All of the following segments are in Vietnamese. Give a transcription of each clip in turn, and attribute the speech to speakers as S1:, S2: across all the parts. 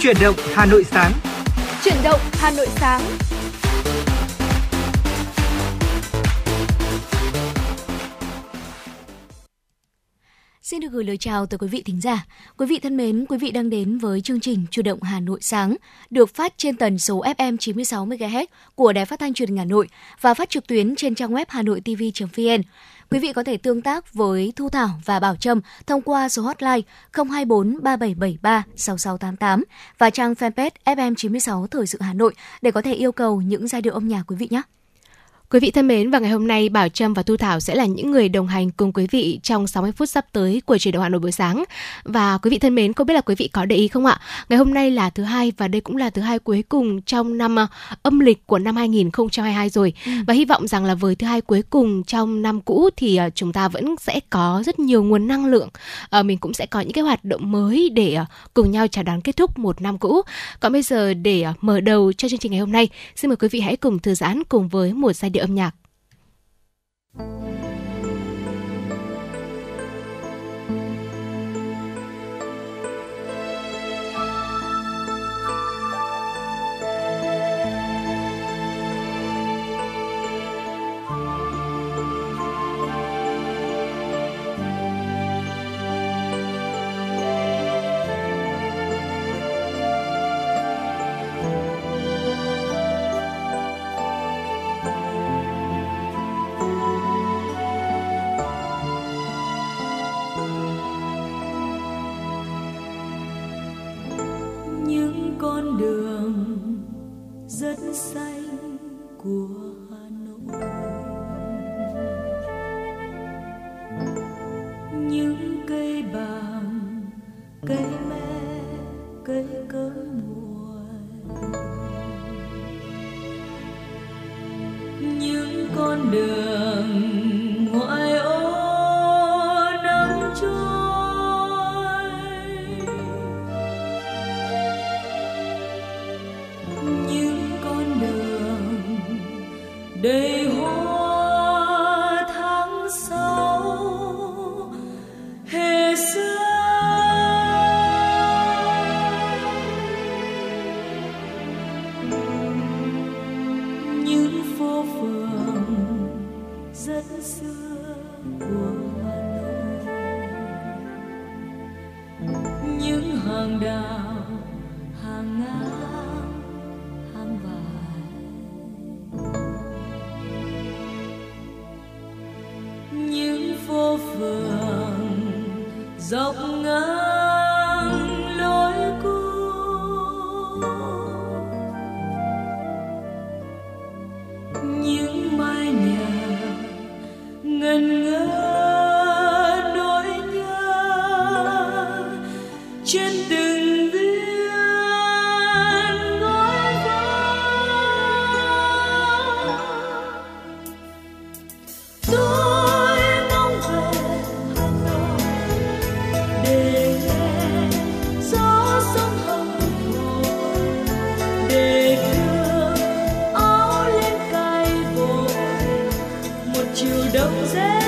S1: Chuyển động Hà Nội sáng.
S2: Chuyển động Hà Nội sáng. Xin được gửi lời chào tới quý vị thính giả. Quý vị thân mến, quý vị đang đến với chương trình Chủ động Hà Nội sáng, được phát trên tần số FM 96 MHz của Đài Phát thanh Truyền hình Hà Nội và phát trực tuyến trên trang web hanoitv.vn. Quý vị có thể tương tác với Thu Thảo và Bảo Trâm thông qua số hotline 024 3773 6688 và trang fanpage FM96 Thời sự Hà Nội để có thể yêu cầu những giai điệu âm nhạc quý vị nhé.
S3: Quý vị thân mến, và ngày hôm nay Bảo Trâm và Thu Thảo sẽ là những người đồng hành cùng quý vị trong 60 phút sắp tới của truyền động Hà Nội buổi sáng. Và quý vị thân mến, không biết là quý vị có để ý không ạ? Ngày hôm nay là thứ hai và đây cũng là thứ hai cuối cùng trong năm ờ, âm lịch của năm 2022 rồi. Ừ. Và hy vọng rằng là với thứ hai cuối cùng trong năm cũ thì ờ, chúng ta vẫn sẽ có rất nhiều nguồn năng lượng. À, mình cũng sẽ có những cái hoạt động mới để cùng nhau chào đón kết thúc một năm cũ. Còn bây giờ để mở đầu cho chương trình ngày hôm nay, xin mời quý vị hãy cùng thư giãn cùng với một giai điệu âm nhạc.
S1: đường rất xanh của đâu dễ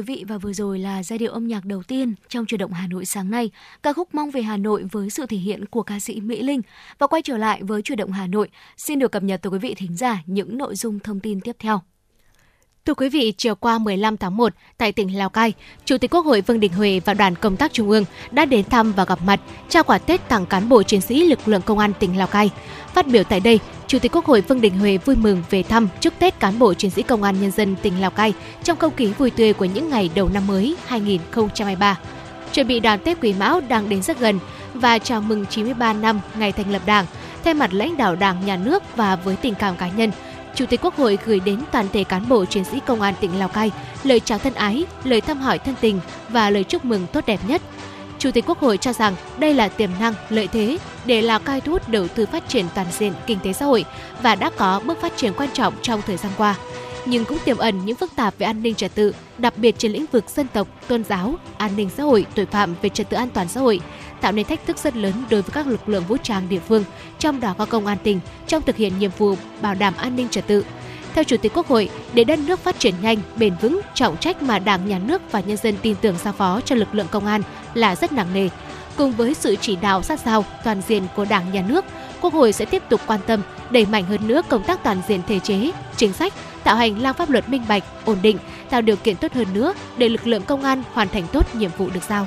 S4: quý
S2: vị và vừa rồi là giai điệu âm nhạc đầu tiên trong chuyển động Hà Nội sáng nay, ca khúc Mong về Hà Nội với sự thể hiện của ca sĩ Mỹ Linh. Và quay trở lại với chuyển động Hà Nội, xin được cập nhật tới quý vị thính giả những nội dung thông tin tiếp theo.
S5: Thưa quý vị, chiều qua 15 tháng 1 tại tỉnh Lào Cai, Chủ tịch Quốc hội Vương Đình Huệ và đoàn công tác Trung ương đã đến thăm và gặp mặt, trao quà Tết tặng cán bộ chiến sĩ lực lượng công an tỉnh Lào Cai. Phát biểu tại đây, Chủ tịch Quốc hội Vương Đình Huệ vui mừng về thăm chúc Tết cán bộ chiến sĩ công an nhân dân tỉnh Lào Cai trong không khí vui tươi của những ngày đầu năm mới 2023. Chuẩn bị đoàn Tết Quý Mão đang đến rất gần và chào mừng 93 năm ngày thành lập Đảng, thay mặt lãnh đạo Đảng, Nhà nước và với tình cảm cá nhân – Chủ tịch Quốc hội gửi đến toàn thể cán bộ chiến sĩ công an tỉnh Lào Cai lời chào thân ái, lời thăm hỏi thân tình và lời chúc mừng tốt đẹp nhất. Chủ tịch Quốc hội cho rằng đây là tiềm năng, lợi thế để Lào Cai thu hút đầu tư phát triển toàn diện kinh tế xã hội và đã có bước phát triển quan trọng trong thời gian qua nhưng cũng tiềm ẩn những phức tạp về an ninh trật tự, đặc biệt trên lĩnh vực dân tộc, tôn giáo, an ninh xã hội, tội phạm về trật tự an toàn xã hội, tạo nên thách thức rất lớn đối với các lực lượng vũ trang địa phương, trong đó có công an tỉnh trong thực hiện nhiệm vụ bảo đảm an ninh trật tự. Theo Chủ tịch Quốc hội, để đất nước phát triển nhanh, bền vững, trọng trách mà Đảng, Nhà nước và nhân dân tin tưởng giao phó cho lực lượng công an là rất nặng nề. Cùng với sự chỉ đạo sát sao toàn diện của Đảng, Nhà nước, Quốc hội sẽ tiếp tục quan tâm, đẩy mạnh hơn nữa công tác toàn diện thể chế, chính sách, tạo hành lang pháp luật minh bạch, ổn định, tạo điều kiện tốt hơn nữa để lực lượng công an hoàn thành tốt nhiệm vụ được giao.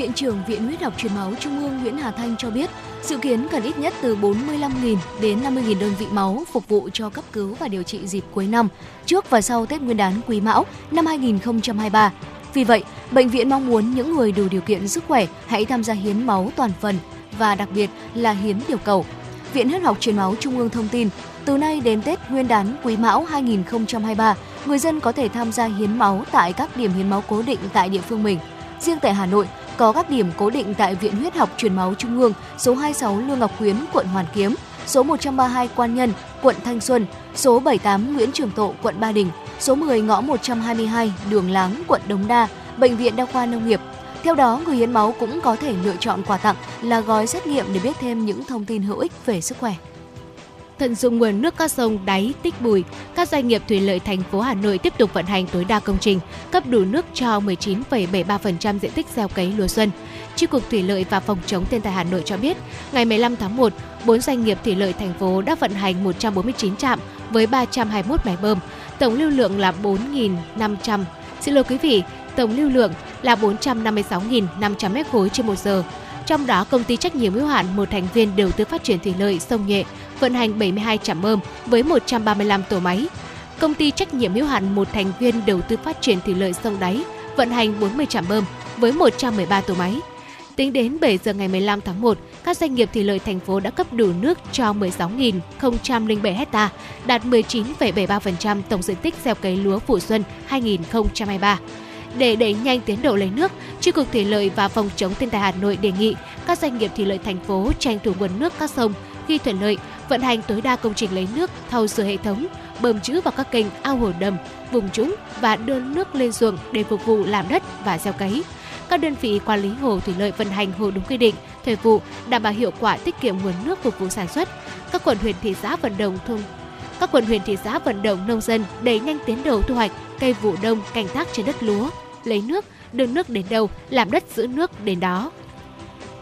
S2: Viện trưởng Viện Huyết học Truyền máu Trung ương Nguyễn Hà Thanh cho biết, dự kiến cần ít nhất từ 45.000 đến 50.000 đơn vị máu phục vụ cho cấp cứu và điều trị dịp cuối năm, trước và sau Tết Nguyên đán Quý Mão năm 2023. Vì vậy, bệnh viện mong muốn những người đủ điều kiện sức khỏe hãy tham gia hiến máu toàn phần và đặc biệt là hiến tiểu cầu. Viện Huyết học Truyền máu Trung ương thông tin, từ nay đến Tết Nguyên đán Quý Mão 2023, người dân có thể tham gia hiến máu tại các điểm hiến máu cố định tại địa phương mình. Riêng tại Hà Nội, có các điểm cố định tại Viện Huyết học Truyền máu Trung ương, số 26 Lương Ngọc Quyến, quận Hoàn Kiếm, số 132 Quan Nhân, quận Thanh Xuân, số 78 Nguyễn Trường Tộ, quận Ba Đình, số 10 ngõ 122 Đường Láng, quận Đống Đa, Bệnh viện Đa khoa Nông nghiệp. Theo đó, người hiến máu cũng có thể lựa chọn quà tặng là gói xét nghiệm để biết thêm những thông tin hữu ích về sức khỏe
S5: tận dụng nguồn nước các sông đáy tích bùi, các doanh nghiệp thủy lợi thành phố Hà Nội tiếp tục vận hành tối đa công trình, cấp đủ nước cho 19,73% diện tích gieo cấy lúa xuân. Chi cục Thủy lợi và Phòng chống thiên tai Hà Nội cho biết, ngày 15 tháng 1, 4 doanh nghiệp thủy lợi thành phố đã vận hành 149 trạm với 321 máy bơm, tổng lưu lượng là 4.500. Xin lỗi quý vị, tổng lưu lượng là 456.500 m khối trên một giờ. Trong đó, công ty trách nhiệm hữu hạn một thành viên đầu tư phát triển thủy lợi sông Nhuệ vận hành 72 trạm bơm với 135 tổ máy. Công ty trách nhiệm hữu hạn một thành viên đầu tư phát triển thủy lợi sông Đáy vận hành 40 trạm bơm với 113 tổ máy. Tính đến 7 giờ ngày 15 tháng 1, các doanh nghiệp thủy lợi thành phố đã cấp đủ nước cho 16.007 hecta, đạt 19,73% tổng diện tích gieo cấy lúa vụ xuân 2023. Để đẩy nhanh tiến độ lấy nước, Chi cục Thủy lợi và Phòng chống thiên tai Hà Nội đề nghị các doanh nghiệp thủy lợi thành phố tranh thủ nguồn nước các sông khi thuận lợi, vận hành tối đa công trình lấy nước, thầu sửa hệ thống, bơm trữ vào các kênh ao hồ đầm, vùng trũng và đưa nước lên ruộng để phục vụ làm đất và gieo cấy. Các đơn vị quản lý hồ thủy lợi vận hành hồ đúng quy định, thời vụ, đảm bảo hiệu quả tiết kiệm nguồn nước phục vụ sản xuất. Các quận huyện thị xã vận động thông các quận huyện thị xã vận động nông dân đẩy nhanh tiến độ thu hoạch cây vụ đông canh tác trên đất lúa, lấy nước, đưa nước đến đâu, làm đất giữ nước đến đó.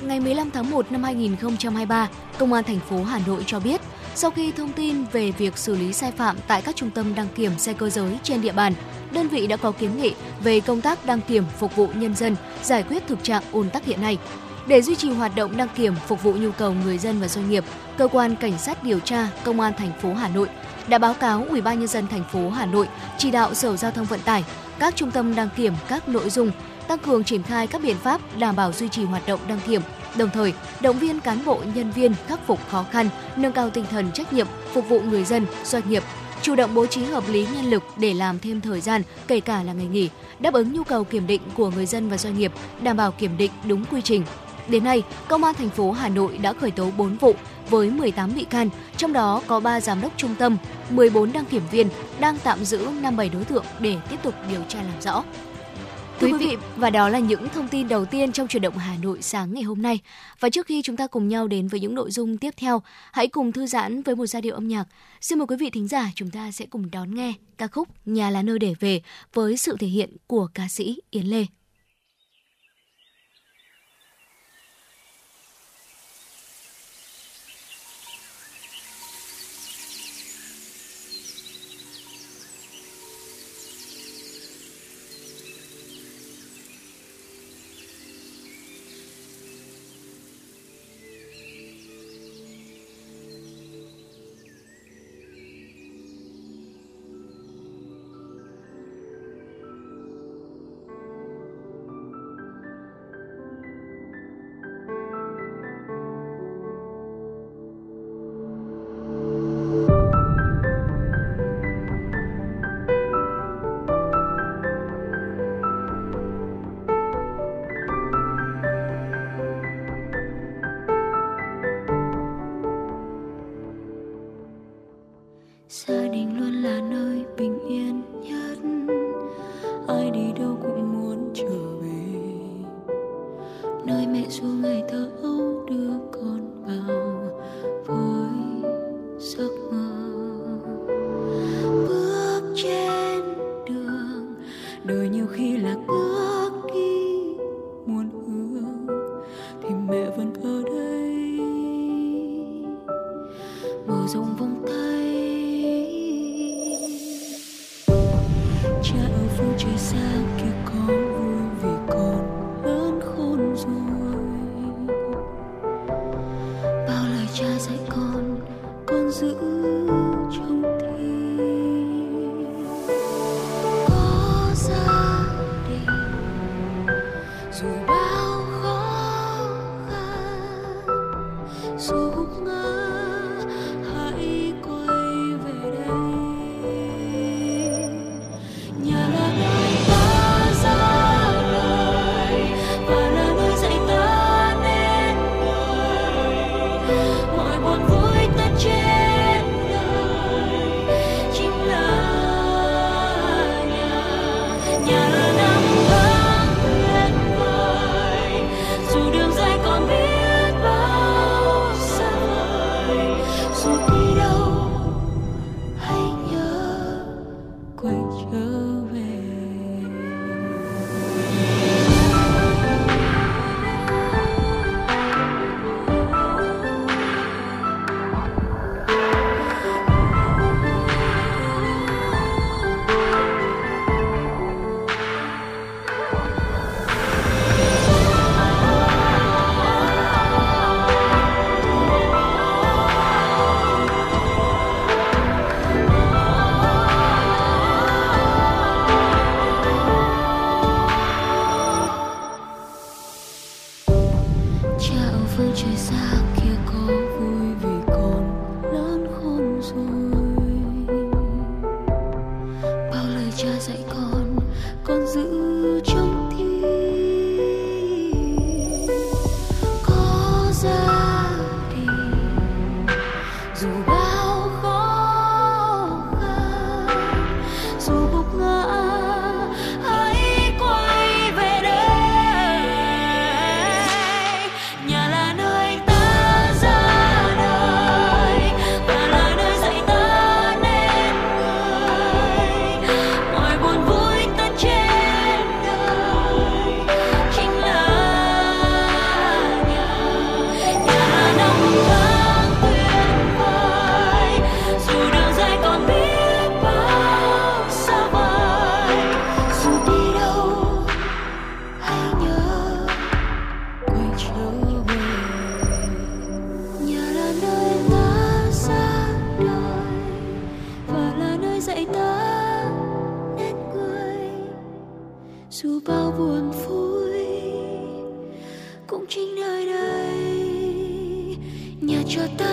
S2: Ngày 15 tháng 1 năm 2023, Công an thành phố Hà Nội cho biết, sau khi thông tin về việc xử lý sai phạm tại các trung tâm đăng kiểm xe cơ giới trên địa bàn, đơn vị đã có kiến nghị về công tác đăng kiểm phục vụ nhân dân, giải quyết thực trạng ùn tắc hiện nay. Để duy trì hoạt động đăng kiểm phục vụ nhu cầu người dân và doanh nghiệp, cơ quan cảnh sát điều tra Công an thành phố Hà Nội đã báo cáo Ủy ban nhân dân thành phố Hà Nội chỉ đạo Sở Giao thông Vận tải các trung tâm đăng kiểm các nội dung
S3: tăng cường triển khai các biện pháp đảm bảo duy trì hoạt động đăng kiểm, đồng thời động viên cán bộ nhân viên khắc phục khó khăn, nâng cao tinh thần trách nhiệm, phục vụ người dân, doanh nghiệp, chủ động bố trí hợp lý nhân lực để làm thêm thời gian, kể cả là ngày nghỉ, đáp ứng nhu cầu kiểm định của người dân và doanh nghiệp, đảm bảo kiểm định đúng quy trình. Đến nay, Công an thành phố Hà Nội đã khởi tố 4 vụ với 18 bị can, trong đó có 3 giám đốc trung tâm, 14 đăng kiểm viên đang tạm giữ 57 đối tượng để tiếp tục điều tra làm rõ. Thưa quý vị, và đó là những thông tin đầu tiên trong chuyển động Hà Nội sáng ngày hôm nay. Và trước khi chúng ta cùng nhau đến với những nội dung tiếp theo, hãy cùng thư giãn với một giai điệu âm nhạc. Xin mời quý vị thính giả chúng ta sẽ cùng đón nghe ca khúc Nhà là nơi để về với sự thể hiện của ca sĩ Yến Lê.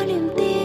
S3: Niềm tin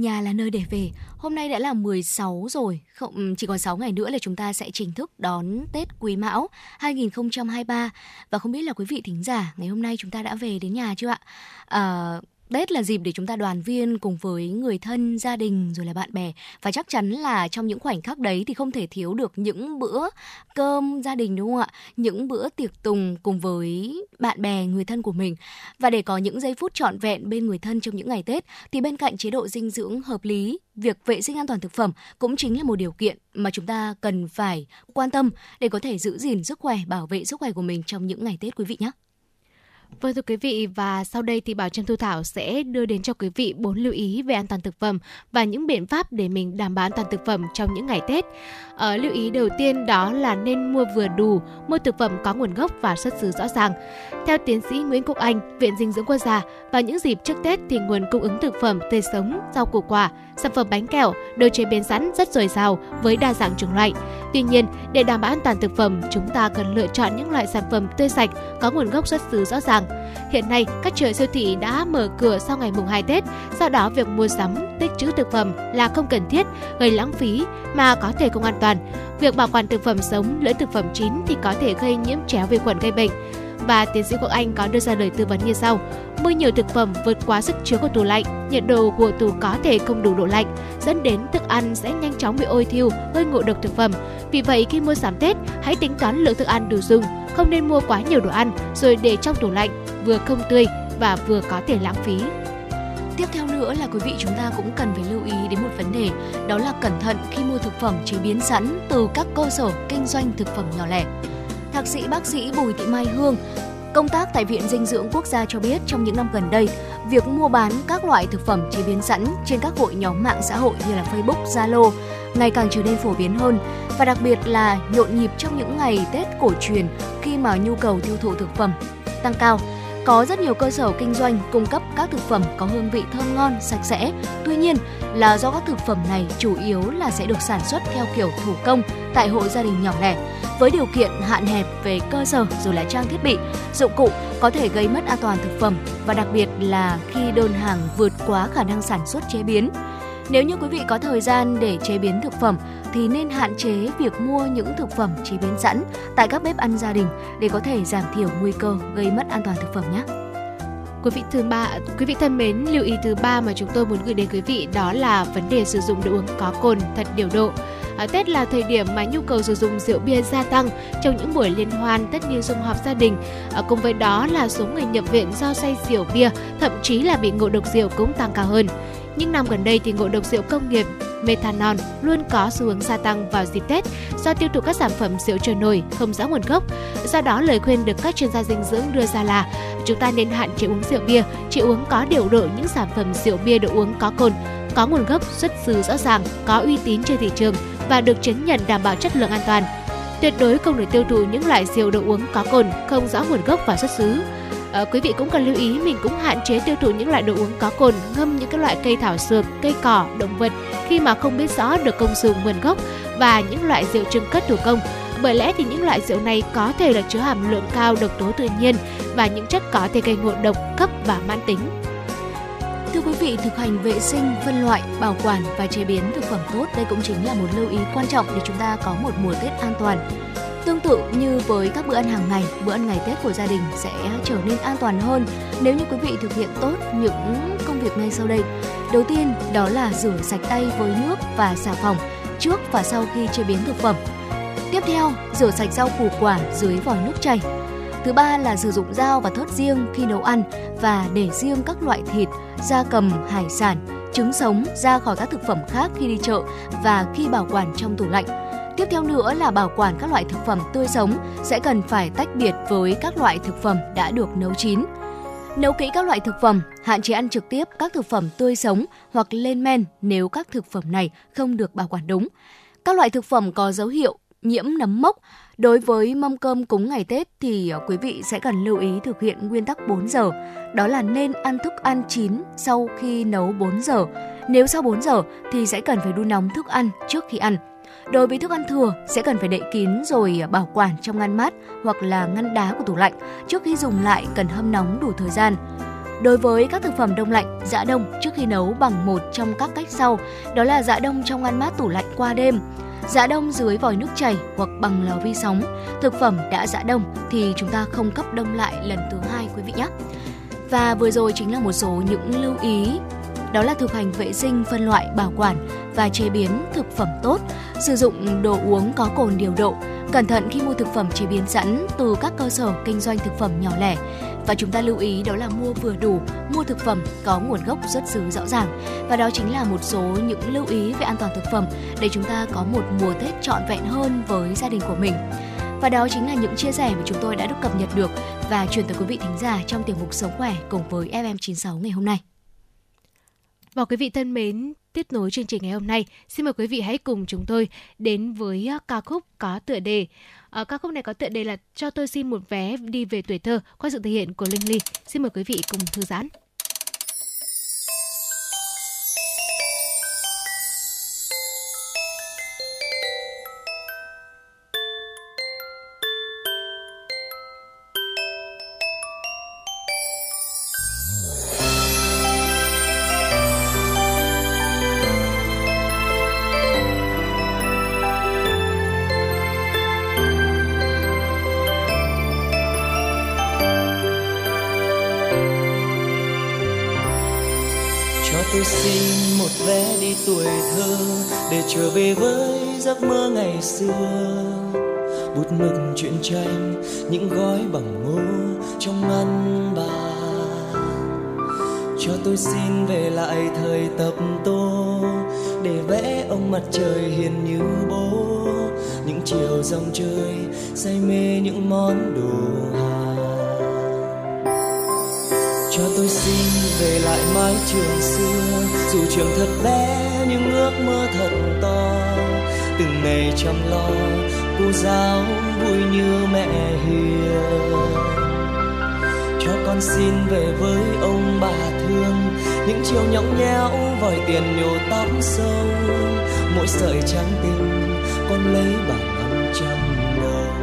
S2: nhà là nơi để về. Hôm nay đã là 16 rồi, không ừ, chỉ còn 6 ngày nữa là chúng ta sẽ chính thức đón Tết Quý Mão 2023 và không biết là quý vị thính giả ngày hôm nay chúng ta đã về đến nhà chưa ạ? À, Tết là dịp để chúng ta đoàn viên cùng với người thân, gia đình rồi là bạn bè và chắc chắn là trong những khoảnh khắc đấy thì không thể thiếu được những bữa cơm gia đình đúng không ạ? Những bữa tiệc tùng cùng với bạn bè, người thân của mình. Và để có những giây phút trọn vẹn bên người thân trong những ngày Tết thì bên cạnh chế độ dinh dưỡng hợp lý, việc vệ sinh an toàn thực phẩm cũng chính là một điều kiện mà chúng ta cần phải quan tâm để có thể giữ gìn sức khỏe, bảo vệ sức khỏe của mình trong những ngày Tết quý vị nhé.
S5: Vâng thưa quý vị và sau đây thì Bảo Trâm Thu Thảo sẽ đưa đến cho quý vị bốn lưu ý về an toàn thực phẩm và những biện pháp để mình đảm bảo an toàn thực phẩm trong những ngày Tết. Ở lưu ý đầu tiên đó là nên mua vừa đủ, mua thực phẩm có nguồn gốc và xuất xứ rõ ràng. Theo tiến sĩ Nguyễn Quốc Anh, Viện Dinh dưỡng Quốc gia, vào những dịp trước Tết thì nguồn cung ứng thực phẩm tươi sống, rau củ quả, sản phẩm bánh kẹo, đồ chế biến sẵn rất dồi dào với đa dạng chủng loại. Tuy nhiên, để đảm bảo an toàn thực phẩm, chúng ta cần lựa chọn những loại sản phẩm tươi sạch, có nguồn gốc xuất xứ rõ ràng. Hiện nay, các chợ siêu thị đã mở cửa sau ngày mùng 2 Tết, do đó việc mua sắm, tích trữ thực phẩm là không cần thiết, gây lãng phí mà có thể không an toàn. Việc bảo quản thực phẩm sống, lẫn thực phẩm chín thì có thể gây nhiễm chéo vi khuẩn gây bệnh. Và tiến sĩ Quốc Anh có đưa ra lời tư vấn như sau: mua nhiều thực phẩm vượt quá sức chứa của tủ lạnh, nhiệt độ của tủ có thể không đủ độ lạnh, dẫn đến thức ăn sẽ nhanh chóng bị ôi thiêu, gây ngộ độc thực phẩm. Vì vậy khi mua sắm Tết, hãy tính toán lượng thức ăn đủ dùng, không nên mua quá nhiều đồ ăn rồi để trong tủ lạnh, vừa không tươi và vừa có thể lãng phí.
S2: Tiếp theo nữa là quý vị chúng ta cũng cần phải lưu ý đến một vấn đề, đó là cẩn thận khi mua thực phẩm chế biến sẵn từ các cơ sở kinh doanh thực phẩm nhỏ lẻ. Thạc sĩ bác sĩ Bùi Thị Mai Hương, công tác tại Viện Dinh dưỡng Quốc gia cho biết trong những năm gần đây, việc mua bán các loại thực phẩm chế biến sẵn trên các hội nhóm mạng xã hội như là Facebook, Zalo ngày càng trở nên phổ biến hơn và đặc biệt là nhộn nhịp trong những ngày Tết cổ truyền khi mà nhu cầu tiêu thụ thực phẩm tăng cao. Có rất nhiều cơ sở kinh doanh cung cấp các thực phẩm có hương vị thơm ngon, sạch sẽ. Tuy nhiên là do các thực phẩm này chủ yếu là sẽ được sản xuất theo kiểu thủ công tại hộ gia đình nhỏ lẻ với điều kiện hạn hẹp về cơ sở rồi là trang thiết bị, dụng cụ có thể gây mất an toàn thực phẩm và đặc biệt là khi đơn hàng vượt quá khả năng sản xuất chế biến. Nếu như quý vị có thời gian để chế biến thực phẩm thì nên hạn chế việc mua những thực phẩm chế biến sẵn tại các bếp ăn gia đình để có thể giảm thiểu nguy cơ gây mất an toàn thực phẩm nhé.
S5: Quý vị thứ ba, quý vị thân mến, lưu ý thứ ba mà chúng tôi muốn gửi đến quý vị đó là vấn đề sử dụng đồ uống có cồn thật điều độ. À, Tết là thời điểm mà nhu cầu sử dụng rượu bia gia tăng trong những buổi liên hoan, tất niên sum họp gia đình. À, cùng với đó là số người nhập viện do say rượu bia, thậm chí là bị ngộ độc rượu cũng tăng cao hơn những năm gần đây thì ngộ độc rượu công nghiệp methanol luôn có xu hướng gia tăng vào dịp Tết do tiêu thụ các sản phẩm rượu trôi nổi không rõ nguồn gốc. Do đó lời khuyên được các chuyên gia dinh dưỡng đưa ra là chúng ta nên hạn chế uống rượu bia, chỉ uống có điều độ những sản phẩm rượu bia đồ uống có cồn, có nguồn gốc xuất xứ rõ ràng, có uy tín trên thị trường và được chứng nhận đảm bảo chất lượng an toàn. Tuyệt đối không được tiêu thụ những loại rượu đồ uống có cồn không rõ nguồn gốc và xuất xứ. À, quý vị cũng cần lưu ý mình cũng hạn chế tiêu thụ những loại đồ uống có cồn, ngâm những cái loại cây thảo dược, cây cỏ, động vật khi mà không biết rõ được công dụng nguồn gốc và những loại rượu trưng cất thủ công. Bởi lẽ thì những loại rượu này có thể là chứa hàm lượng cao độc tố tự nhiên và những chất có thể gây ngộ độc cấp và mãn tính.
S2: Thưa quý vị, thực hành vệ sinh, phân loại, bảo quản và chế biến thực phẩm tốt đây cũng chính là một lưu ý quan trọng để chúng ta có một mùa Tết an toàn. Tương tự như với các bữa ăn hàng ngày, bữa ăn ngày Tết của gia đình sẽ trở nên an toàn hơn nếu như quý vị thực hiện tốt những công việc ngay sau đây. Đầu tiên đó là rửa sạch tay với nước và xà phòng trước và sau khi chế biến thực phẩm. Tiếp theo, rửa sạch rau củ quả dưới vòi nước chảy. Thứ ba là sử dụng dao và thớt riêng khi nấu ăn và để riêng các loại thịt, da cầm, hải sản, trứng sống ra khỏi các thực phẩm khác khi đi chợ và khi bảo quản trong tủ lạnh. Tiếp theo nữa là bảo quản các loại thực phẩm tươi sống sẽ cần phải tách biệt với các loại thực phẩm đã được nấu chín. Nấu kỹ các loại thực phẩm, hạn chế ăn trực tiếp các thực phẩm tươi sống hoặc lên men nếu các thực phẩm này không được bảo quản đúng. Các loại thực phẩm có dấu hiệu nhiễm nấm mốc Đối với mâm cơm cúng ngày Tết thì à, quý vị sẽ cần lưu ý thực hiện nguyên tắc 4 giờ. Đó là nên ăn thức ăn chín sau khi nấu 4 giờ. Nếu sau 4 giờ thì sẽ cần phải đun nóng thức ăn trước khi ăn. Đối với thức ăn thừa sẽ cần phải đậy kín rồi bảo quản trong ngăn mát hoặc là ngăn đá của tủ lạnh. Trước khi dùng lại cần hâm nóng đủ thời gian. Đối với các thực phẩm đông lạnh, giã đông trước khi nấu bằng một trong các cách sau, đó là giã đông trong ngăn mát tủ lạnh qua đêm, giã đông dưới vòi nước chảy hoặc bằng lò vi sóng. Thực phẩm đã giã đông thì chúng ta không cấp đông lại lần thứ hai quý vị nhé. Và vừa rồi chính là một số những lưu ý đó là thực hành vệ sinh, phân loại, bảo quản và chế biến thực phẩm tốt, sử dụng đồ uống có cồn điều độ, cẩn thận khi mua thực phẩm chế biến sẵn từ các cơ sở kinh doanh thực phẩm nhỏ lẻ và chúng ta lưu ý đó là mua vừa đủ, mua thực phẩm có nguồn gốc xuất xứ rõ ràng. Và đó chính là một số những lưu ý về an toàn thực phẩm để chúng ta có một mùa Tết trọn vẹn hơn với gia đình của mình. Và đó chính là những chia sẻ mà chúng tôi đã được cập nhật được và truyền tới quý vị thính giả trong tiểu mục Sống khỏe cùng với FM96 ngày hôm nay.
S5: Và quý vị thân mến, tiếp nối chương trình ngày hôm nay, xin mời quý vị hãy cùng chúng tôi đến với ờ, ca khúc có tựa đề. À, ca khúc này có tựa đề là Cho tôi xin một vé đi về tuổi thơ qua sự thể hiện của Linh Ly. Xin mời quý vị cùng thư giãn.
S6: Ngày xưa. Bút mực chuyện tranh những gói bằng ngô trong ngăn bàn cho tôi xin về lại thời tập tô, để vẽ ông mặt trời hiền như bố. Những chiều dòng chơi say mê những món đồ hà. cho tôi xin về lại mái trường xưa, dù trường thật bé nhưng ước mơ thật to từng ngày chăm lo, cô giáo vui như mẹ hiền. Cho con xin về với ông bà thương, những chiều nhõng nhẽo vòi tiền nhổ tóc sâu. Mỗi sợi trắng tình con lấy bằng năm trăm đồng.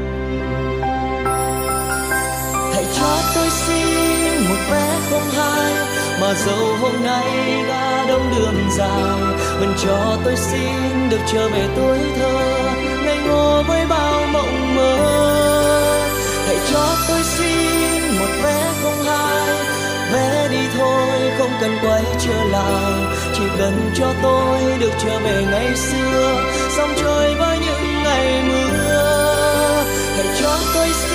S6: Hãy cho tôi xin một vé không hai mà dẫu hôm nay đã đông đường dài, vẫn cho tôi xin được trở về tuổi thơ. Ngây ngô với bao mộng mơ, hãy cho tôi xin một vé không hai. Vé đi thôi, không cần quay trở lại, chỉ cần cho tôi được trở về ngày xưa. Sông trôi với những ngày mưa, hãy cho tôi xin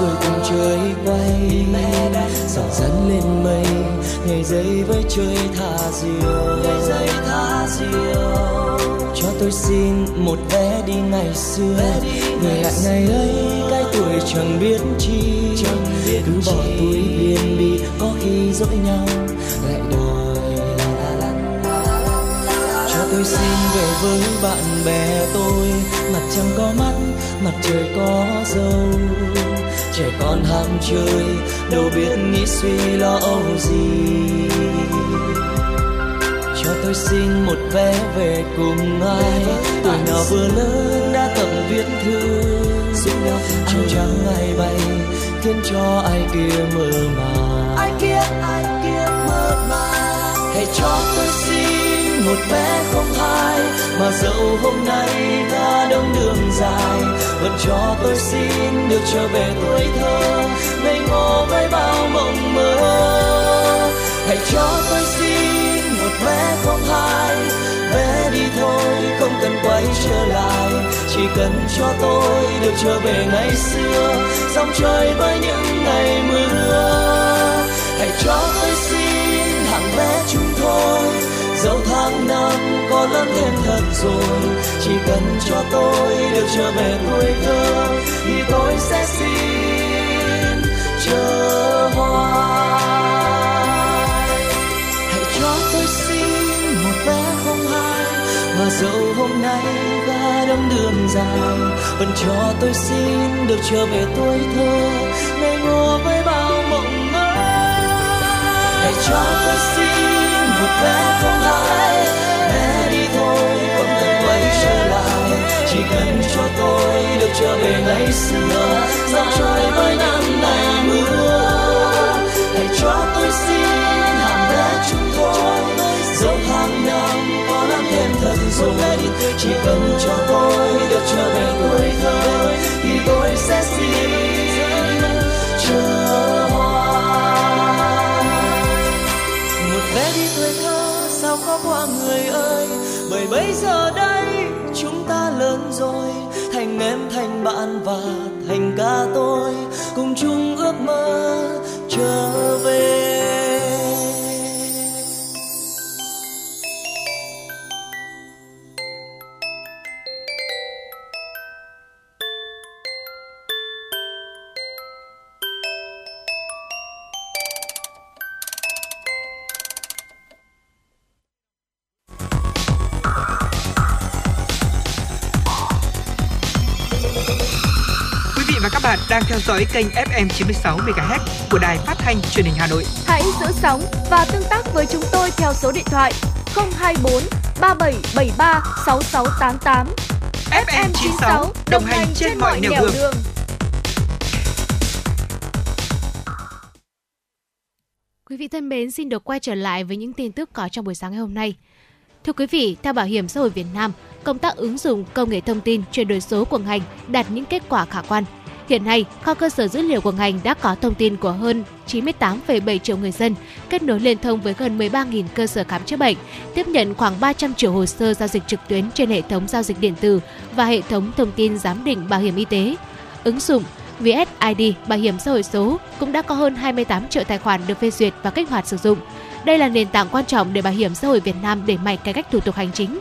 S6: rồi cùng chơi quay dòng dẫn lên mây nhảy dây với chơi thả diều. Nhảy dây thả diều. Cho tôi xin một vé đi ngày xưa. Về lại ngày ấy cái tuổi chẳng biết chi. Cứ bỏ túi biên bi có khi dỗi nhau lại đòi. Cho tôi xin về với bạn bè tôi mặt trăng có mắt mặt trời có dâu trẻ con ham chơi đâu biết nghĩ suy lo âu gì. Cho tôi xin một vé về cùng ai tuổi nào vừa lớn đã tập viết thư. Áo trắng ngày bay khiến cho ai kia mơ màng. Ai kia ai kia mơ màng. Hãy cho tôi xin một vé không hai, mà dẫu hôm nay đã đông đường dài, vẫn cho tôi xin được trở về tuổi thơ. Ngây ngô với bao mộng mơ, hãy cho tôi xin một vé không hai. Vé đi thôi, không cần quay trở lại, chỉ cần cho tôi được trở về ngày xưa. Dòng trời với những ngày mưa, hãy cho tôi xin thằng vé chúng thôi dẫu tháng năm có lớn thêm thật rồi, chỉ cần cho tôi được trở về tuổi thơ, thì tôi sẽ xin chờ hoài. Hãy cho tôi xin một vé không hai, mà dẫu hôm nay đã đông đường dài, vẫn cho tôi xin được trở về tuổi thơ ngây ngô với bao mộng mơ. Hãy cho tôi xin một bé không hai vé đi thôi không cần quay trở lại chỉ cần cho tôi được trở về ngày xưa dòng trời với năm ngày mưa hãy cho tôi xin hàng vé chúng tôi dẫu hàng năm có lắm thêm thật rồi chỉ cần cho tôi được trở về tuổi thơ thì tôi sẽ xin sao có qua người ơi bởi bây giờ đây chúng ta lớn rồi, thành em, thành bạn và thành ca tôi cùng chung ước mơ
S1: chờ. Theo dõi kênh FM 96 MHz của đài phát thanh truyền hình Hà Nội.
S4: Hãy giữ sóng và tương tác với chúng tôi theo số điện thoại 024 3773 6688.
S1: FM 96 đồng hành trên mọi nẻo đường.
S4: đường.
S5: Quý vị thân mến, xin được quay trở lại với những tin tức có trong buổi sáng ngày hôm nay. Thưa quý vị, theo Bảo hiểm xã hội Việt Nam, công tác ứng dụng công nghệ thông tin chuyển đổi số của ngành đạt những kết quả khả quan. Hiện nay, kho cơ sở dữ liệu của ngành đã có thông tin của hơn 98,7 triệu người dân, kết nối liên thông với gần 13.000 cơ sở khám chữa bệnh, tiếp nhận khoảng 300 triệu hồ sơ giao dịch trực tuyến trên hệ thống giao dịch điện tử và hệ thống thông tin giám định bảo hiểm y tế. Ứng dụng VSID Bảo hiểm xã hội số cũng đã có hơn 28 triệu tài khoản được phê duyệt và kích hoạt sử dụng. Đây là nền tảng quan trọng để Bảo hiểm xã hội Việt Nam đẩy mạnh cải cách thủ tục hành chính.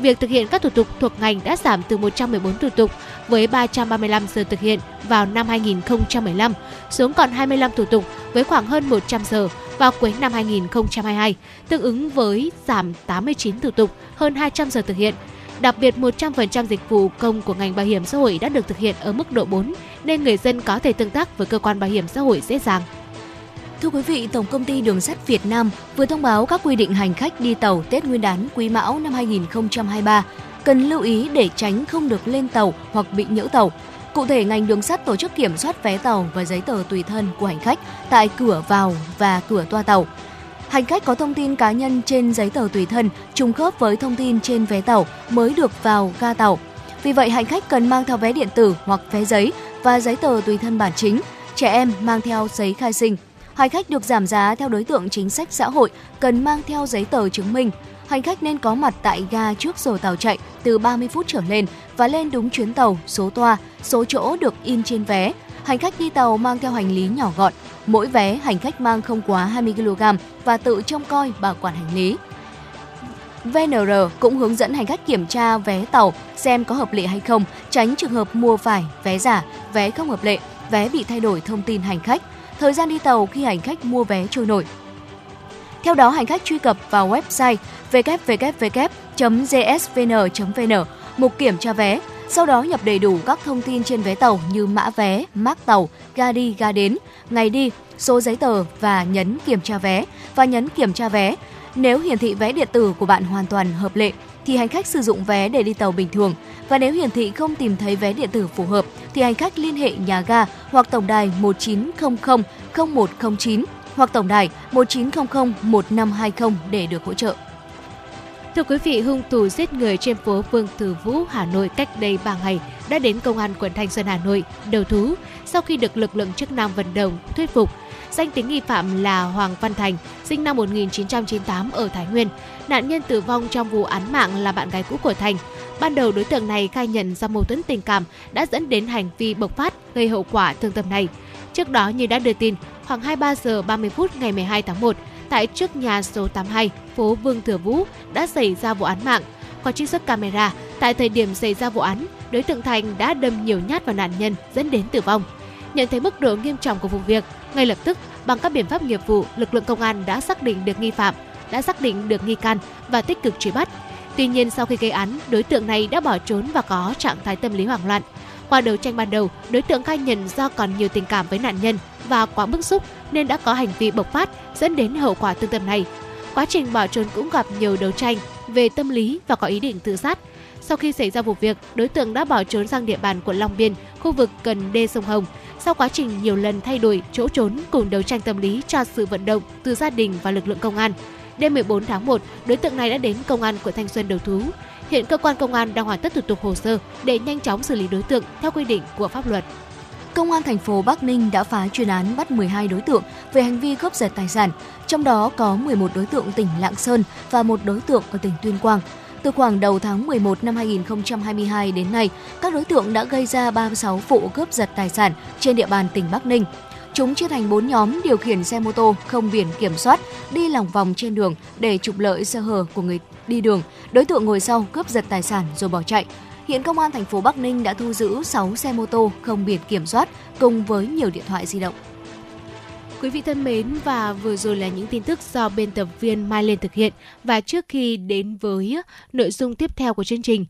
S5: Việc thực hiện các thủ tục thuộc ngành đã giảm từ 114 thủ tục với 335 giờ thực hiện vào năm 2015 xuống còn 25 thủ tục với khoảng hơn 100 giờ vào cuối năm 2022, tương ứng với giảm 89 thủ tục, hơn 200 giờ thực hiện. Đặc biệt 100% dịch vụ công của ngành bảo hiểm xã hội đã được thực hiện ở mức độ 4 nên người dân có thể tương tác với cơ quan bảo hiểm xã hội dễ dàng.
S2: Thưa quý vị, Tổng công ty Đường sắt Việt Nam vừa thông báo các quy định hành khách đi tàu Tết Nguyên đán Quý Mão năm 2023 cần lưu ý để tránh không được lên tàu hoặc bị nhỡ tàu. Cụ thể, ngành đường sắt tổ chức kiểm soát vé tàu và giấy tờ tùy thân của hành khách tại cửa vào và cửa toa tàu. Hành khách có thông tin cá nhân trên giấy tờ tùy thân trùng khớp với thông tin trên vé tàu mới được vào ga tàu. Vì vậy, hành khách cần mang theo vé điện tử hoặc vé giấy và giấy tờ tùy thân bản chính. Trẻ em mang theo giấy khai sinh. Hành khách được giảm giá theo đối tượng chính sách xã hội cần mang theo giấy tờ chứng minh. Hành khách nên có mặt tại ga trước giờ tàu chạy từ 30 phút trở lên và lên đúng chuyến tàu, số toa, số chỗ được in trên vé. Hành khách đi tàu mang theo hành lý nhỏ gọn, mỗi vé hành khách mang không quá 20 kg và tự trông coi bảo quản hành lý. VNR cũng hướng dẫn hành khách kiểm tra vé tàu xem có hợp lệ hay không, tránh trường hợp mua phải vé giả, vé không hợp lệ, vé bị thay đổi thông tin hành khách, thời gian đi tàu khi hành khách mua vé trôi nổi. Theo đó, hành khách truy cập vào website www.jsvn.vn, mục kiểm tra vé, sau đó nhập đầy đủ các thông tin trên vé tàu như mã vé, mác tàu, ga đi, ga đến, ngày đi, số giấy tờ và nhấn kiểm tra vé và nhấn kiểm tra vé. Nếu hiển thị vé điện tử của bạn hoàn toàn hợp lệ thì hành khách sử dụng vé để đi tàu bình thường và nếu hiển thị không tìm thấy vé điện tử phù hợp thì hành khách liên hệ nhà ga hoặc tổng đài 1900 0109 hoặc tổng đài 1900 1520 để được hỗ trợ.
S5: Thưa quý vị, hung thủ giết người trên phố Vương Tử Vũ, Hà Nội cách đây 3 ngày đã đến công an quận Thanh Xuân, Hà Nội đầu thú sau khi được lực lượng chức năng vận động, thuyết phục. Danh tính nghi phạm là Hoàng Văn Thành, sinh năm 1998 ở Thái Nguyên. Nạn nhân tử vong trong vụ án mạng là bạn gái cũ của Thành. Ban đầu đối tượng này khai nhận do mâu thuẫn tình cảm đã dẫn đến hành vi bộc phát gây hậu quả thương tâm này. Trước đó như đã đưa tin, khoảng 23 giờ 30 phút ngày 12 tháng 1, tại trước nhà số 82, phố Vương Thừa Vũ đã xảy ra vụ án mạng. Qua trích xuất camera, tại thời điểm xảy ra vụ án, đối tượng Thành đã đâm nhiều nhát vào nạn nhân dẫn đến tử vong. Nhận thấy mức độ nghiêm trọng của vụ việc, ngay lập tức bằng các biện pháp nghiệp vụ, lực lượng công an đã xác định được nghi phạm, đã xác định được nghi can và tích cực truy bắt. Tuy nhiên sau khi gây án, đối tượng này đã bỏ trốn và có trạng thái tâm lý hoảng loạn. Qua đấu tranh ban đầu, đối tượng khai nhận do còn nhiều tình cảm với nạn nhân và quá bức xúc nên đã có hành vi bộc phát dẫn đến hậu quả tương tự này. Quá trình bỏ trốn cũng gặp nhiều đấu tranh về tâm lý và có ý định tự sát. Sau khi xảy ra vụ việc, đối tượng đã bỏ trốn sang địa bàn quận Long Biên, khu vực gần đê sông Hồng. Sau quá trình nhiều lần thay đổi chỗ trốn cùng đấu tranh tâm lý cho sự vận động từ gia đình và lực lượng công an, đêm 14 tháng 1, đối tượng này đã đến công an quận Thanh Xuân đầu thú. Hiện cơ quan công an đang hoàn tất thủ tục hồ sơ để nhanh chóng xử lý đối tượng theo quy định của pháp luật.
S2: Công an thành phố Bắc Ninh đã phá chuyên án bắt 12 đối tượng về hành vi cướp giật tài sản, trong đó có 11 đối tượng tỉnh Lạng Sơn và một đối tượng ở tỉnh Tuyên Quang. Từ khoảng đầu tháng 11 năm 2022 đến nay, các đối tượng đã gây ra 36 vụ cướp giật tài sản trên địa bàn tỉnh Bắc Ninh. Chúng chia thành 4 nhóm điều khiển xe mô tô không biển kiểm soát, đi lòng vòng trên đường để trục lợi sơ hở của người đi đường. Đối tượng ngồi sau cướp giật tài sản rồi bỏ chạy. Hiện công an thành phố Bắc Ninh đã thu giữ 6 xe mô tô không biển kiểm soát cùng với nhiều điện thoại di động.
S5: Quý vị thân mến và vừa rồi là những tin tức do biên tập viên Mai Lên thực hiện và trước khi đến với nội dung tiếp theo của chương trình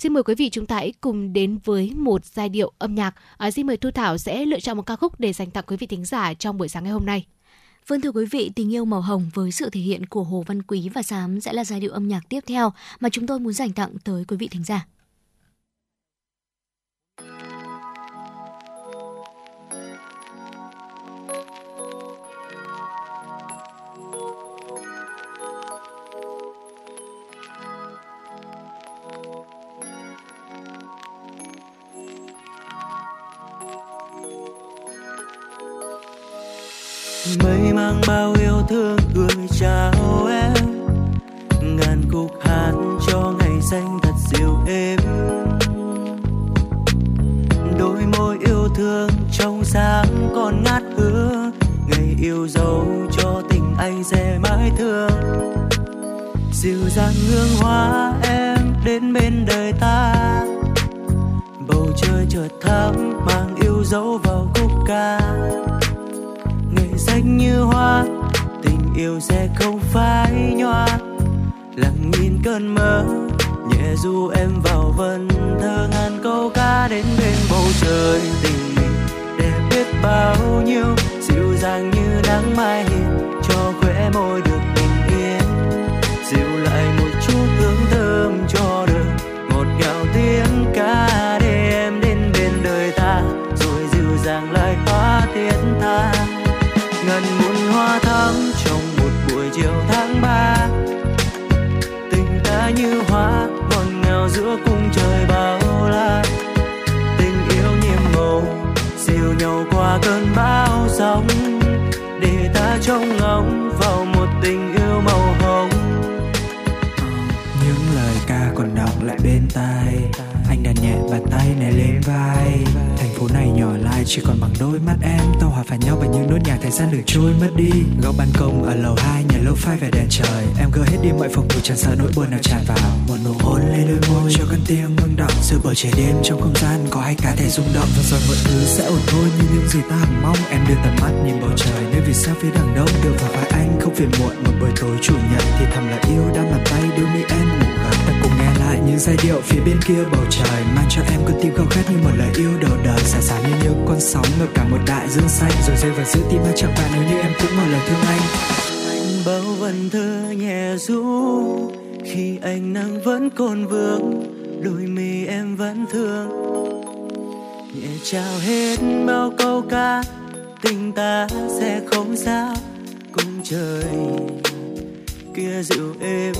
S5: Xin mời quý vị chúng ta hãy cùng đến với một giai điệu âm nhạc. À, xin mời Thu Thảo sẽ lựa chọn một ca khúc để dành tặng quý vị thính giả trong buổi sáng ngày hôm nay.
S2: Vâng thưa quý vị, tình yêu màu hồng với sự thể hiện của Hồ Văn Quý và Sám sẽ là giai điệu âm nhạc tiếp theo mà chúng tôi muốn dành tặng tới quý vị thính giả.
S6: Dịu dàng hương hoa em đến bên đời ta. Bầu trời chợt thắm, mang yêu dấu vào khúc ca. Ngày danh như hoa, tình yêu sẽ không phai nhòa. Lặng nhìn cơn mơ, nhẹ du em vào vần thơ ngàn câu ca đến bên bầu trời. Tình mình đẹp biết bao nhiêu, dịu dàng như nắng mai hiền cho khỏe môi được thoáng trong một buổi chiều tháng ba. Tình ta như hoa, ngọt ngào giữa cung trời bao la. Tình yêu nhiệm màu, dìu nhau qua cơn bão sóng. Để ta trông ngóng vào một tình yêu màu hồng.
S7: Những lời ca còn đọng lại bên tai. Anh đặt nhẹ bàn tay này lên vai lại chỉ còn bằng đôi mắt em? Tao hòa phải nhau bằng những nốt nhạc thời gian được trôi mất đi. Góc ban công ở lầu hai, nhà lô phai về đèn trời. Em gỡ hết đi mọi phòng thủ chẳng sợ nỗi buồn nào tràn vào. Một nụ hôn lên đôi môi, cho con tim ngưng động giữa bầu trời đêm trong không gian, có hai cá thể rung động. Và rồi mọi thứ sẽ ổn thôi, như những gì ta hằng mong. Em đưa tầm mắt nhìn bầu trời, nơi vì sao phía đằng đông. Đưa vào vai anh, không phiền muộn. Một buổi tối chủ nhật thì thầm là yêu đang làm tay. Đưa mi em ngủ gần ta cùng lại những giai điệu phía bên kia bầu trời, mang cho em con tim khao khát như một lời yêu đầu đời. Xả xả như những con sóng ngập cả một đại dương xanh, rồi rơi vào giữa tim anh. Chẳng bạn nếu như em cũng một lời thương anh.
S6: Anh bao vần vâng thơ nhẹ ru khi ánh nắng vẫn còn vương đôi mi em vẫn thương. Nhẹ trao hết bao câu ca, tình ta sẽ không sao cùng trời kia dịu êm,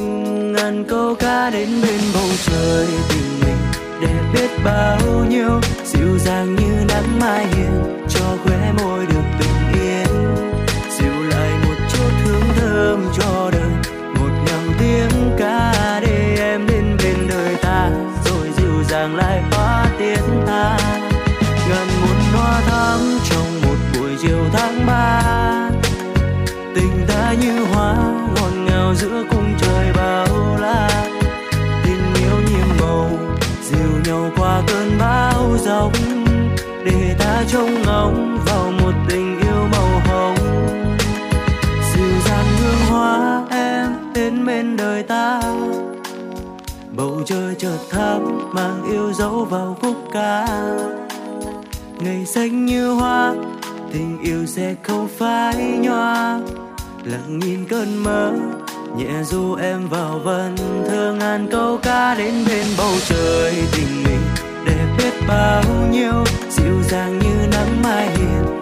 S6: ngàn câu ca đến bên bầu trời tình mình để biết bao nhiêu, dịu dàng như nắng mai hiền cho khóe môi được bình yên. Dịu lại một chút hương thơm cho đời, một ngào tiếng ca để em đến bên đời ta, rồi dịu dàng lại hóa tiếng ta. Ngàn muôn hoa thắm trong một buổi chiều tháng ba, tình ta như hoa nhau giữa cung trời bao la. Tình yêu nhiệm màu, dìu nhau qua cơn bão giông. Để ta trông ngóng vào một tình yêu màu hồng. Dịu dàng hương hoa em đến bên đời ta. Bầu trời chợt thắm mang yêu dấu vào khúc ca. Ngày xanh như hoa, tình yêu sẽ không phai nhòa. Lặng nhìn cơn mơ nhẹ du em vào vần thơ ngàn câu ca đến bên bầu trời tình mình để biết bao nhiêu dịu dàng như nắng mai hiền.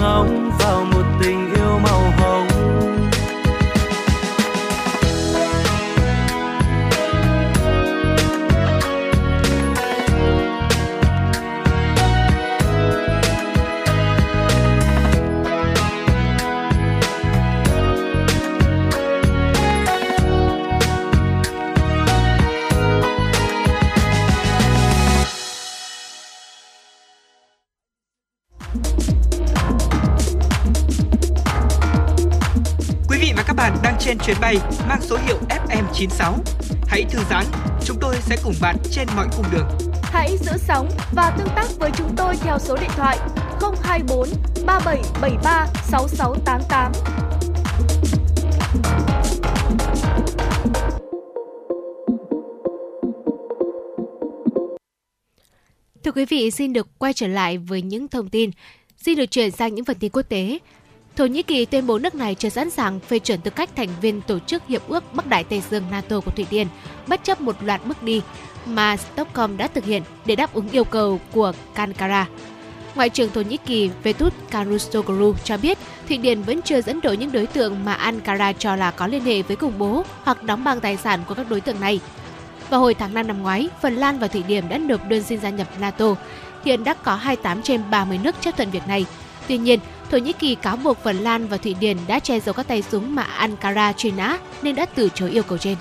S6: Ngóng.
S1: Số hiệu FM96. Hãy thư giãn, chúng tôi sẽ cùng bạn trên mọi cung đường.
S4: Hãy giữ sóng và tương tác với chúng tôi theo số điện thoại 024 3773 6688.
S5: Thưa quý vị, xin được quay trở lại với những thông tin. Xin được chuyển sang những phần tin quốc tế. Thổ Nhĩ Kỳ tuyên bố nước này chưa sẵn sàng phê chuẩn tư cách thành viên tổ chức Hiệp ước Bắc Đại Tây Dương NATO của Thụy Điển, bất chấp một loạt bước đi mà Stockholm đã thực hiện để đáp ứng yêu cầu của Ankara. Ngoại trưởng Thổ Nhĩ Kỳ Vetut Karusoglu cho biết Thụy Điển vẫn chưa dẫn độ những đối tượng mà Ankara cho là có liên hệ với khủng bố hoặc đóng băng tài sản của các đối tượng này. Vào hồi tháng 5 năm ngoái, Phần Lan và Thụy Điển đã nộp đơn xin gia nhập NATO. Hiện đã có 28 trên 30 nước chấp thuận việc này. Tuy nhiên, Thổ Nhĩ Kỳ cáo buộc Phần Lan và Thụy Điển đã che giấu các tay súng mà Ankara truy nã nên đã từ chối yêu cầu trên.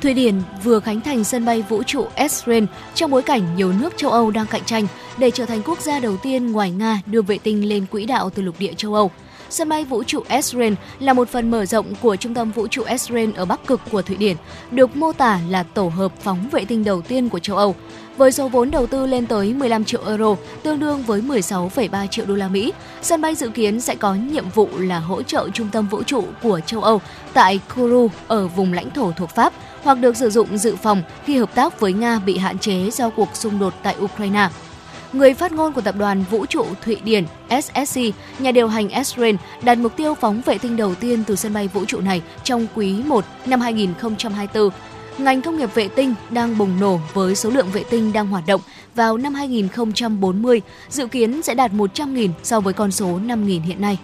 S2: Thụy Điển vừa khánh thành sân bay vũ trụ Esren trong bối cảnh nhiều nước châu Âu đang cạnh tranh để trở thành quốc gia đầu tiên ngoài Nga đưa vệ tinh lên quỹ đạo từ lục địa châu Âu. Sân bay vũ trụ Esren là một phần mở rộng của trung tâm vũ trụ Esren ở Bắc Cực của Thụy Điển, được mô tả là tổ hợp phóng vệ tinh đầu tiên của châu Âu. Với số vốn đầu tư lên tới 15 triệu euro, tương đương với 16,3 triệu đô la Mỹ, sân bay dự kiến sẽ có nhiệm vụ là hỗ trợ trung tâm vũ trụ của châu Âu tại Kourou ở vùng lãnh thổ thuộc Pháp hoặc được sử dụng dự phòng khi hợp tác với Nga bị hạn chế do cuộc xung đột tại Ukraine. Người phát ngôn của tập đoàn vũ trụ Thụy Điển SSC, nhà điều hành Esren, đặt mục tiêu phóng vệ tinh đầu tiên từ sân bay vũ trụ này trong quý 1 năm 2024. Ngành công nghiệp vệ tinh đang bùng nổ với số lượng vệ tinh đang hoạt động
S3: vào năm 2040 dự kiến sẽ đạt 100.000 so với con số 5.000 hiện nay.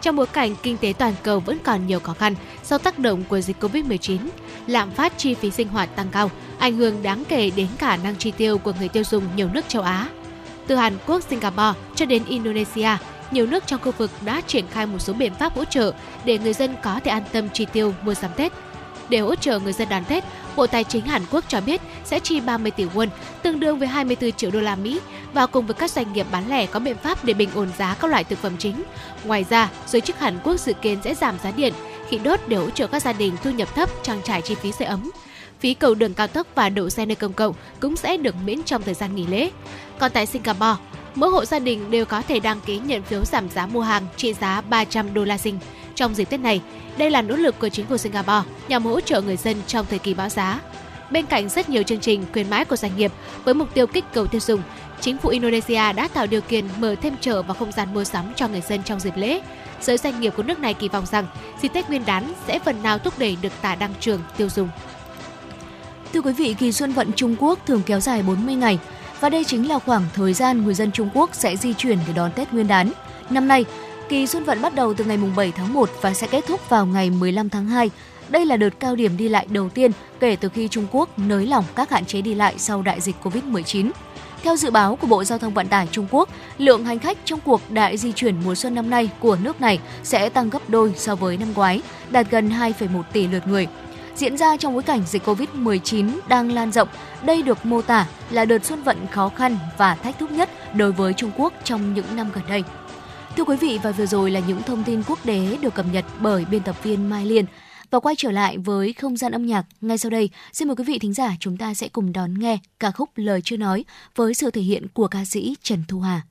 S5: Trong bối cảnh kinh tế toàn cầu vẫn còn nhiều khó khăn do tác động của dịch Covid-19, lạm phát chi phí sinh hoạt tăng cao, ảnh hưởng đáng kể đến khả năng chi tiêu của người tiêu dùng nhiều nước châu Á. Từ Hàn Quốc, Singapore cho đến Indonesia, nhiều nước trong khu vực đã triển khai một số biện pháp hỗ trợ để người dân có thể an tâm chi tiêu mua sắm Tết. Để hỗ trợ người dân đón Tết, Bộ Tài chính Hàn Quốc cho biết sẽ chi 30 tỷ won, tương đương với 24 triệu đô la Mỹ, và cùng với các doanh nghiệp bán lẻ có biện pháp để bình ổn giá các loại thực phẩm chính. Ngoài ra, giới chức Hàn Quốc dự kiến sẽ giảm giá điện, khí đốt để hỗ trợ các gia đình thu nhập thấp trang trải chi phí sưởi ấm. Phí cầu đường cao tốc và đậu xe nơi công cộng cũng sẽ được miễn trong thời gian nghỉ lễ. Còn tại Singapore, mỗi hộ gia đình đều có thể đăng ký nhận phiếu giảm giá mua hàng trị giá 300 đô la Sing trong dịp Tết này. Đây là nỗ lực của chính phủ Singapore nhằm hỗ trợ người dân trong thời kỳ bão giá. Bên cạnh rất nhiều chương trình khuyến mãi của doanh nghiệp với mục tiêu kích cầu tiêu dùng, chính phủ Indonesia đã tạo điều kiện mở thêm chợ và không gian mua sắm cho người dân trong dịp lễ. Giới doanh nghiệp của nước này kỳ vọng rằng dịp Tết Nguyên đán sẽ phần nào thúc đẩy được tả đăng trưởng tiêu dùng.
S3: Thưa quý vị, kỳ Xuân vận Trung Quốc thường kéo dài 40 ngày và đây chính là khoảng thời gian người dân Trung Quốc sẽ di chuyển để đón Tết Nguyên đán. Năm nay, kỳ Xuân vận bắt đầu từ ngày 7 tháng 1 và sẽ kết thúc vào ngày 15 tháng 2. Đây là đợt cao điểm đi lại đầu tiên kể từ khi Trung Quốc nới lỏng các hạn chế đi lại sau đại dịch Covid-19. Theo dự báo của Bộ Giao thông Vận tải Trung Quốc, lượng hành khách trong cuộc đại di chuyển mùa xuân năm nay của nước này sẽ tăng gấp đôi so với năm ngoái, đạt gần 2,1 tỷ lượt người. Diễn ra trong bối cảnh dịch Covid-19 đang lan rộng, đây được mô tả là đợt xuân vận khó khăn và thách thức nhất đối với Trung Quốc trong những năm gần đây. Thưa quý vị và vừa rồi là những thông tin quốc tế được cập nhật bởi biên tập viên Mai Liên. Và quay trở lại với không gian âm nhạc, ngay sau đây, xin mời quý vị thính giả chúng ta sẽ cùng đón nghe ca khúc Lời chưa nói với sự thể hiện của ca sĩ Trần Thu Hà.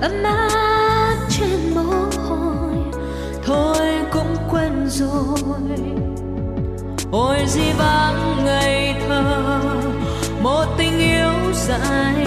S8: Ấm áp trên môi
S3: hôi. Thôi cũng quên rồi. Ôi gì vắng ngày thơ, một tình yêu dài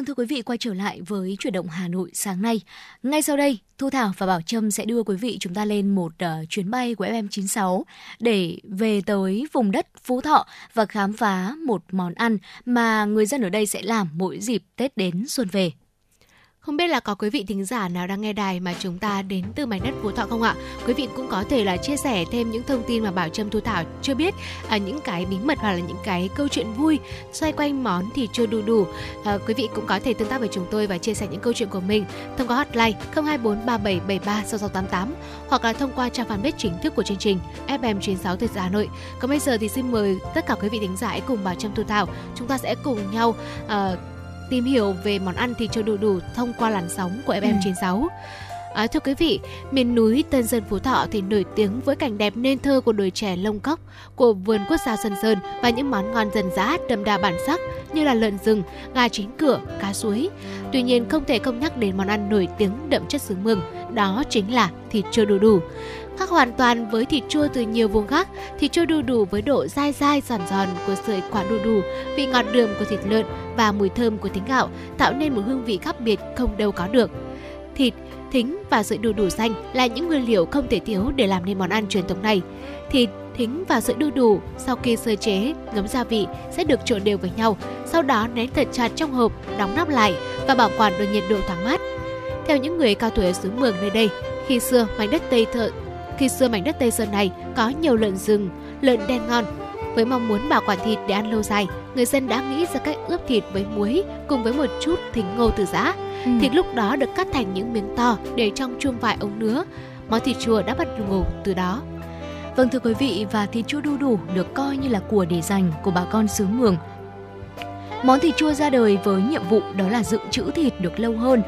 S2: Vâng thưa quý vị quay trở lại với chuyển động Hà Nội sáng nay. Ngay sau đây, Thu Thảo và Bảo Trâm sẽ đưa quý vị chúng ta lên một uh, chuyến bay của FM96 để về tới vùng đất Phú Thọ và khám phá một món ăn mà người dân ở đây sẽ làm mỗi dịp Tết đến xuân về.
S5: Không biết là có quý vị thính giả nào đang nghe đài mà chúng ta đến từ mảnh đất Phú Thọ không ạ? Quý vị cũng có thể là chia sẻ thêm những thông tin mà Bảo Trâm Thu Thảo chưa biết, à, những cái bí mật hoặc là những cái câu chuyện vui xoay quanh món thì chưa đủ đủ. À, quý vị cũng có thể tương tác với chúng tôi và chia sẻ những câu chuyện của mình thông qua hotline 024 3773 6688 hoặc là thông qua trang fanpage chính thức của chương trình FM96 Thời sự Hà Nội. Còn bây giờ thì xin mời tất cả quý vị thính giả hãy cùng Bảo Trâm Thu Thảo chúng ta sẽ cùng nhau à, tìm hiểu về món ăn thịt chua đu đủ thông qua làn sóng của FM96. À, thưa quý vị, miền núi Tân Sơn Phú Thọ thì nổi tiếng với cảnh đẹp nên thơ của đồi chè lông cốc, của vườn quốc gia Sơn Sơn và những món ngon dân dã đậm đà bản sắc như là lợn rừng, gà chín cửa, cá suối. Tuy nhiên không thể không nhắc đến món ăn nổi tiếng đậm chất xứ Mường, đó chính là thịt chua đu đủ. Khác hoàn toàn với thịt chua từ nhiều vùng khác, thịt chua đu đủ với độ dai dai giòn giòn của sợi quả đu đủ, vị ngọt đường của thịt lợn và mùi thơm của thính gạo tạo nên một hương vị khác biệt không đâu có được. Thịt, thính và sợi đu đủ xanh là những nguyên liệu không thể thiếu để làm nên món ăn truyền thống này. Thịt, thính và sợi đu đủ sau khi sơ chế, ngấm gia vị sẽ được trộn đều với nhau, sau đó nén thật chặt trong hộp, đóng nắp lại và bảo quản ở nhiệt độ thoáng mát. Theo những người cao tuổi ở xứ Mường nơi đây, khi xưa mảnh đất Tây Thợ khi xưa mảnh đất Tây Sơn này có nhiều lợn rừng, lợn đen ngon. Với mong muốn bảo quản thịt để ăn lâu dài, người dân đã nghĩ ra cách ướp thịt với muối cùng với một chút thính ngô từ giã.
S2: Ừ.
S5: Thịt lúc đó được cắt thành những miếng to để trong chuông vải ống nứa. Món thịt chua đã bắt đầu từ đó.
S2: Vâng thưa quý vị và thịt chua đu đủ được coi như là của để dành của bà con xứ Mường. Món thịt chua ra đời với nhiệm vụ đó là dự trữ thịt được lâu hơn.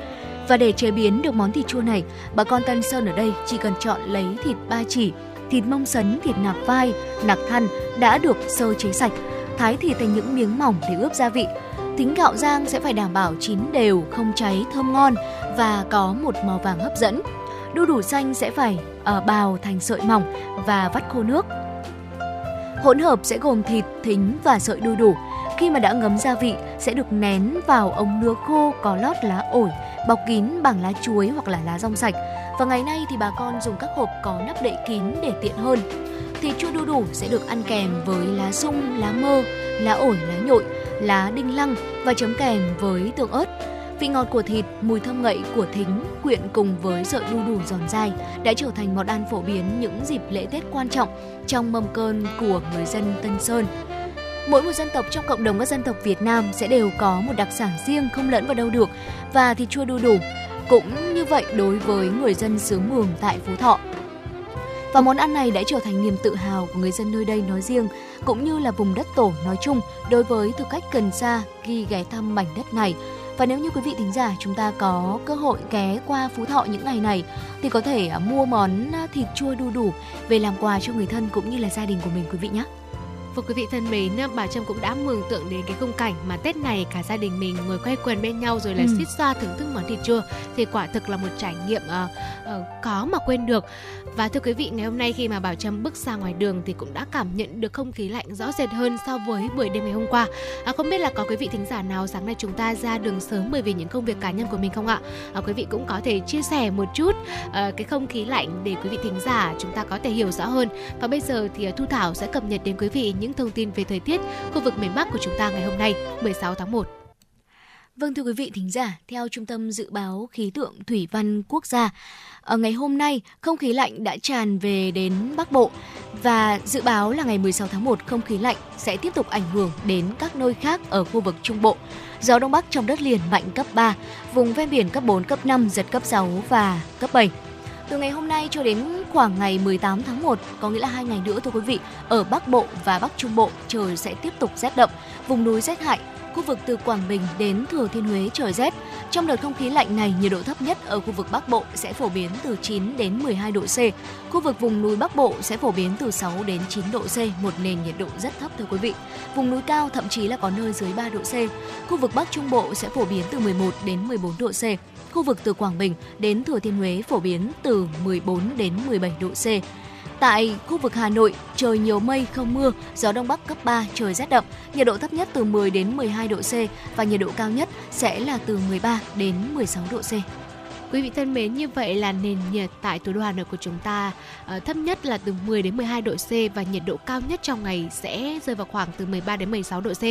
S2: Và để chế biến được món thịt chua này, bà con Tân Sơn ở đây chỉ cần chọn lấy thịt ba chỉ, thịt mông sấn, thịt nạc vai, nạc thăn đã được sơ chế sạch, thái thịt thành những miếng mỏng để ướp gia vị. Tính gạo rang sẽ phải đảm bảo chín đều, không cháy, thơm ngon và có một màu vàng hấp dẫn. Đu đủ xanh sẽ phải ở bào thành sợi mỏng và vắt khô nước. Hỗn hợp sẽ gồm thịt, thính và sợi đu đủ. Khi mà đã ngấm gia vị sẽ được nén vào ống nứa khô có lót lá ổi, bọc kín bằng lá chuối hoặc là lá rong sạch. Và ngày nay thì bà con dùng các hộp có nắp đậy kín để tiện hơn. Thịt chua đu đủ sẽ được ăn kèm với lá sung, lá mơ, lá ổi, lá nhội, lá đinh lăng và chấm kèm với tương ớt. Vị ngọt của thịt, mùi thơm ngậy của thính quyện cùng với sợi đu đủ giòn dai đã trở thành món ăn phổ biến những dịp lễ Tết quan trọng trong mâm cơm của người dân Tân Sơn. Mỗi một dân tộc trong cộng đồng các dân tộc Việt Nam sẽ đều có một đặc sản riêng không lẫn vào đâu được và thịt chua đu đủ cũng như vậy đối với người dân xứ Mường tại Phú Thọ. Và món ăn này đã trở thành niềm tự hào của người dân nơi đây nói riêng, cũng như là vùng đất tổ nói chung đối với thực khách cần xa khi ghé thăm mảnh đất này. Và nếu như quý vị thính giả chúng ta có cơ hội ghé qua Phú Thọ những ngày này thì có thể à, mua món à, thịt chua đu đủ về làm quà cho người thân cũng như là gia đình của mình quý vị nhé.
S5: Và quý vị thân mến, bà Trâm cũng đã mường tượng đến cái khung cảnh mà Tết này cả gia đình mình ngồi quay quần bên nhau rồi là ừ. xít xoa thưởng thức món thịt chua thì quả thực là một trải nghiệm uh, uh, có mà quên được. Và thưa quý vị, ngày hôm nay khi mà Bảo Trâm bước ra ngoài đường thì cũng đã cảm nhận được không khí lạnh rõ rệt hơn so với buổi đêm ngày hôm qua. À, không biết là có quý vị thính giả nào sáng nay chúng ta ra đường sớm bởi vì những công việc cá nhân của mình không ạ? À, quý vị cũng có thể chia sẻ một chút uh, cái không khí lạnh để quý vị thính giả chúng ta có thể hiểu rõ hơn. Và bây giờ thì Thu Thảo sẽ cập nhật đến quý vị những thông tin về thời tiết khu vực miền Bắc của chúng ta ngày hôm nay 16 tháng 1.
S2: Vâng thưa quý vị thính giả, theo Trung tâm Dự báo Khí tượng Thủy văn Quốc gia, ở ngày hôm nay không khí lạnh đã tràn về đến Bắc Bộ và dự báo là ngày 16 tháng 1 không khí lạnh sẽ tiếp tục ảnh hưởng đến các nơi khác ở khu vực Trung Bộ. Gió Đông Bắc trong đất liền mạnh cấp 3, vùng ven biển cấp 4, cấp 5, giật cấp 6 và cấp 7. Từ ngày hôm nay cho đến khoảng ngày 18 tháng 1, có nghĩa là hai ngày nữa thưa quý vị, ở Bắc Bộ và Bắc Trung Bộ trời sẽ tiếp tục rét đậm, vùng núi rét hại, khu vực từ Quảng Bình đến Thừa Thiên Huế trời rét. Trong đợt không khí lạnh này, nhiệt độ thấp nhất ở khu vực Bắc Bộ sẽ phổ biến từ 9 đến 12 độ C. Khu vực vùng núi Bắc Bộ sẽ phổ biến từ 6 đến 9 độ C, một nền nhiệt độ rất thấp thưa quý vị. Vùng núi cao thậm chí là có nơi dưới 3 độ C. Khu vực Bắc Trung Bộ sẽ phổ biến từ 11 đến 14 độ C. Khu vực từ Quảng Bình đến Thừa Thiên Huế phổ biến từ 14 đến 17 độ C. Tại khu vực Hà Nội, trời nhiều mây không mưa, gió đông bắc cấp 3, trời rét đậm, nhiệt độ thấp nhất từ 10 đến 12 độ C và nhiệt độ cao nhất sẽ là từ 13 đến 16 độ C.
S5: Quý vị thân mến, như vậy là nền nhiệt tại thủ đô Hà Nội của chúng ta uh, thấp nhất là từ 10 đến 12 độ C và nhiệt độ cao nhất trong ngày sẽ rơi vào khoảng từ 13 đến 16 độ C.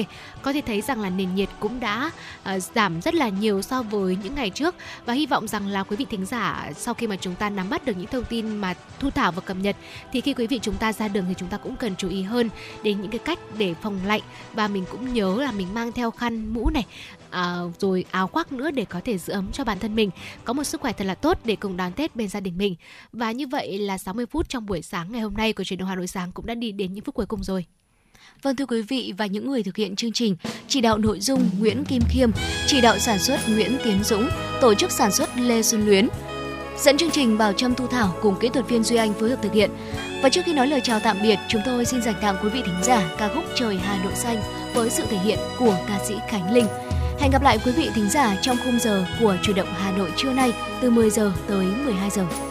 S5: Có thể thấy rằng là nền nhiệt cũng đã uh, giảm rất là nhiều so với những ngày trước và hy vọng rằng là quý vị thính giả sau khi mà chúng ta nắm bắt được những thông tin mà thu thảo và cập nhật thì khi quý vị chúng ta ra đường thì chúng ta cũng cần chú ý hơn đến những cái cách để phòng lạnh và mình cũng nhớ là mình mang theo khăn mũ này à, rồi áo khoác nữa để có thể giữ ấm cho bản thân mình có một sức khỏe thật là tốt để cùng đón Tết bên gia đình mình và như vậy là 60 phút trong buổi sáng ngày hôm nay của truyền động Hà Nội sáng cũng đã đi đến những phút cuối cùng rồi.
S2: Vâng thưa quý vị và những người thực hiện chương trình, chỉ đạo nội dung Nguyễn Kim Khiêm, chỉ đạo sản xuất Nguyễn Tiến Dũng, tổ chức sản xuất Lê Xuân Luyến. Dẫn chương trình Bảo Trâm Thu Thảo cùng kỹ thuật viên Duy Anh phối hợp thực hiện. Và trước khi nói lời chào tạm biệt, chúng tôi xin dành tặng quý vị thính giả ca khúc Trời Hà Nội Xanh với sự thể hiện của ca sĩ Khánh Linh. Hẹn gặp lại quý vị thính giả trong khung giờ của chủ động Hà Nội trưa nay từ 10 giờ tới 12 giờ.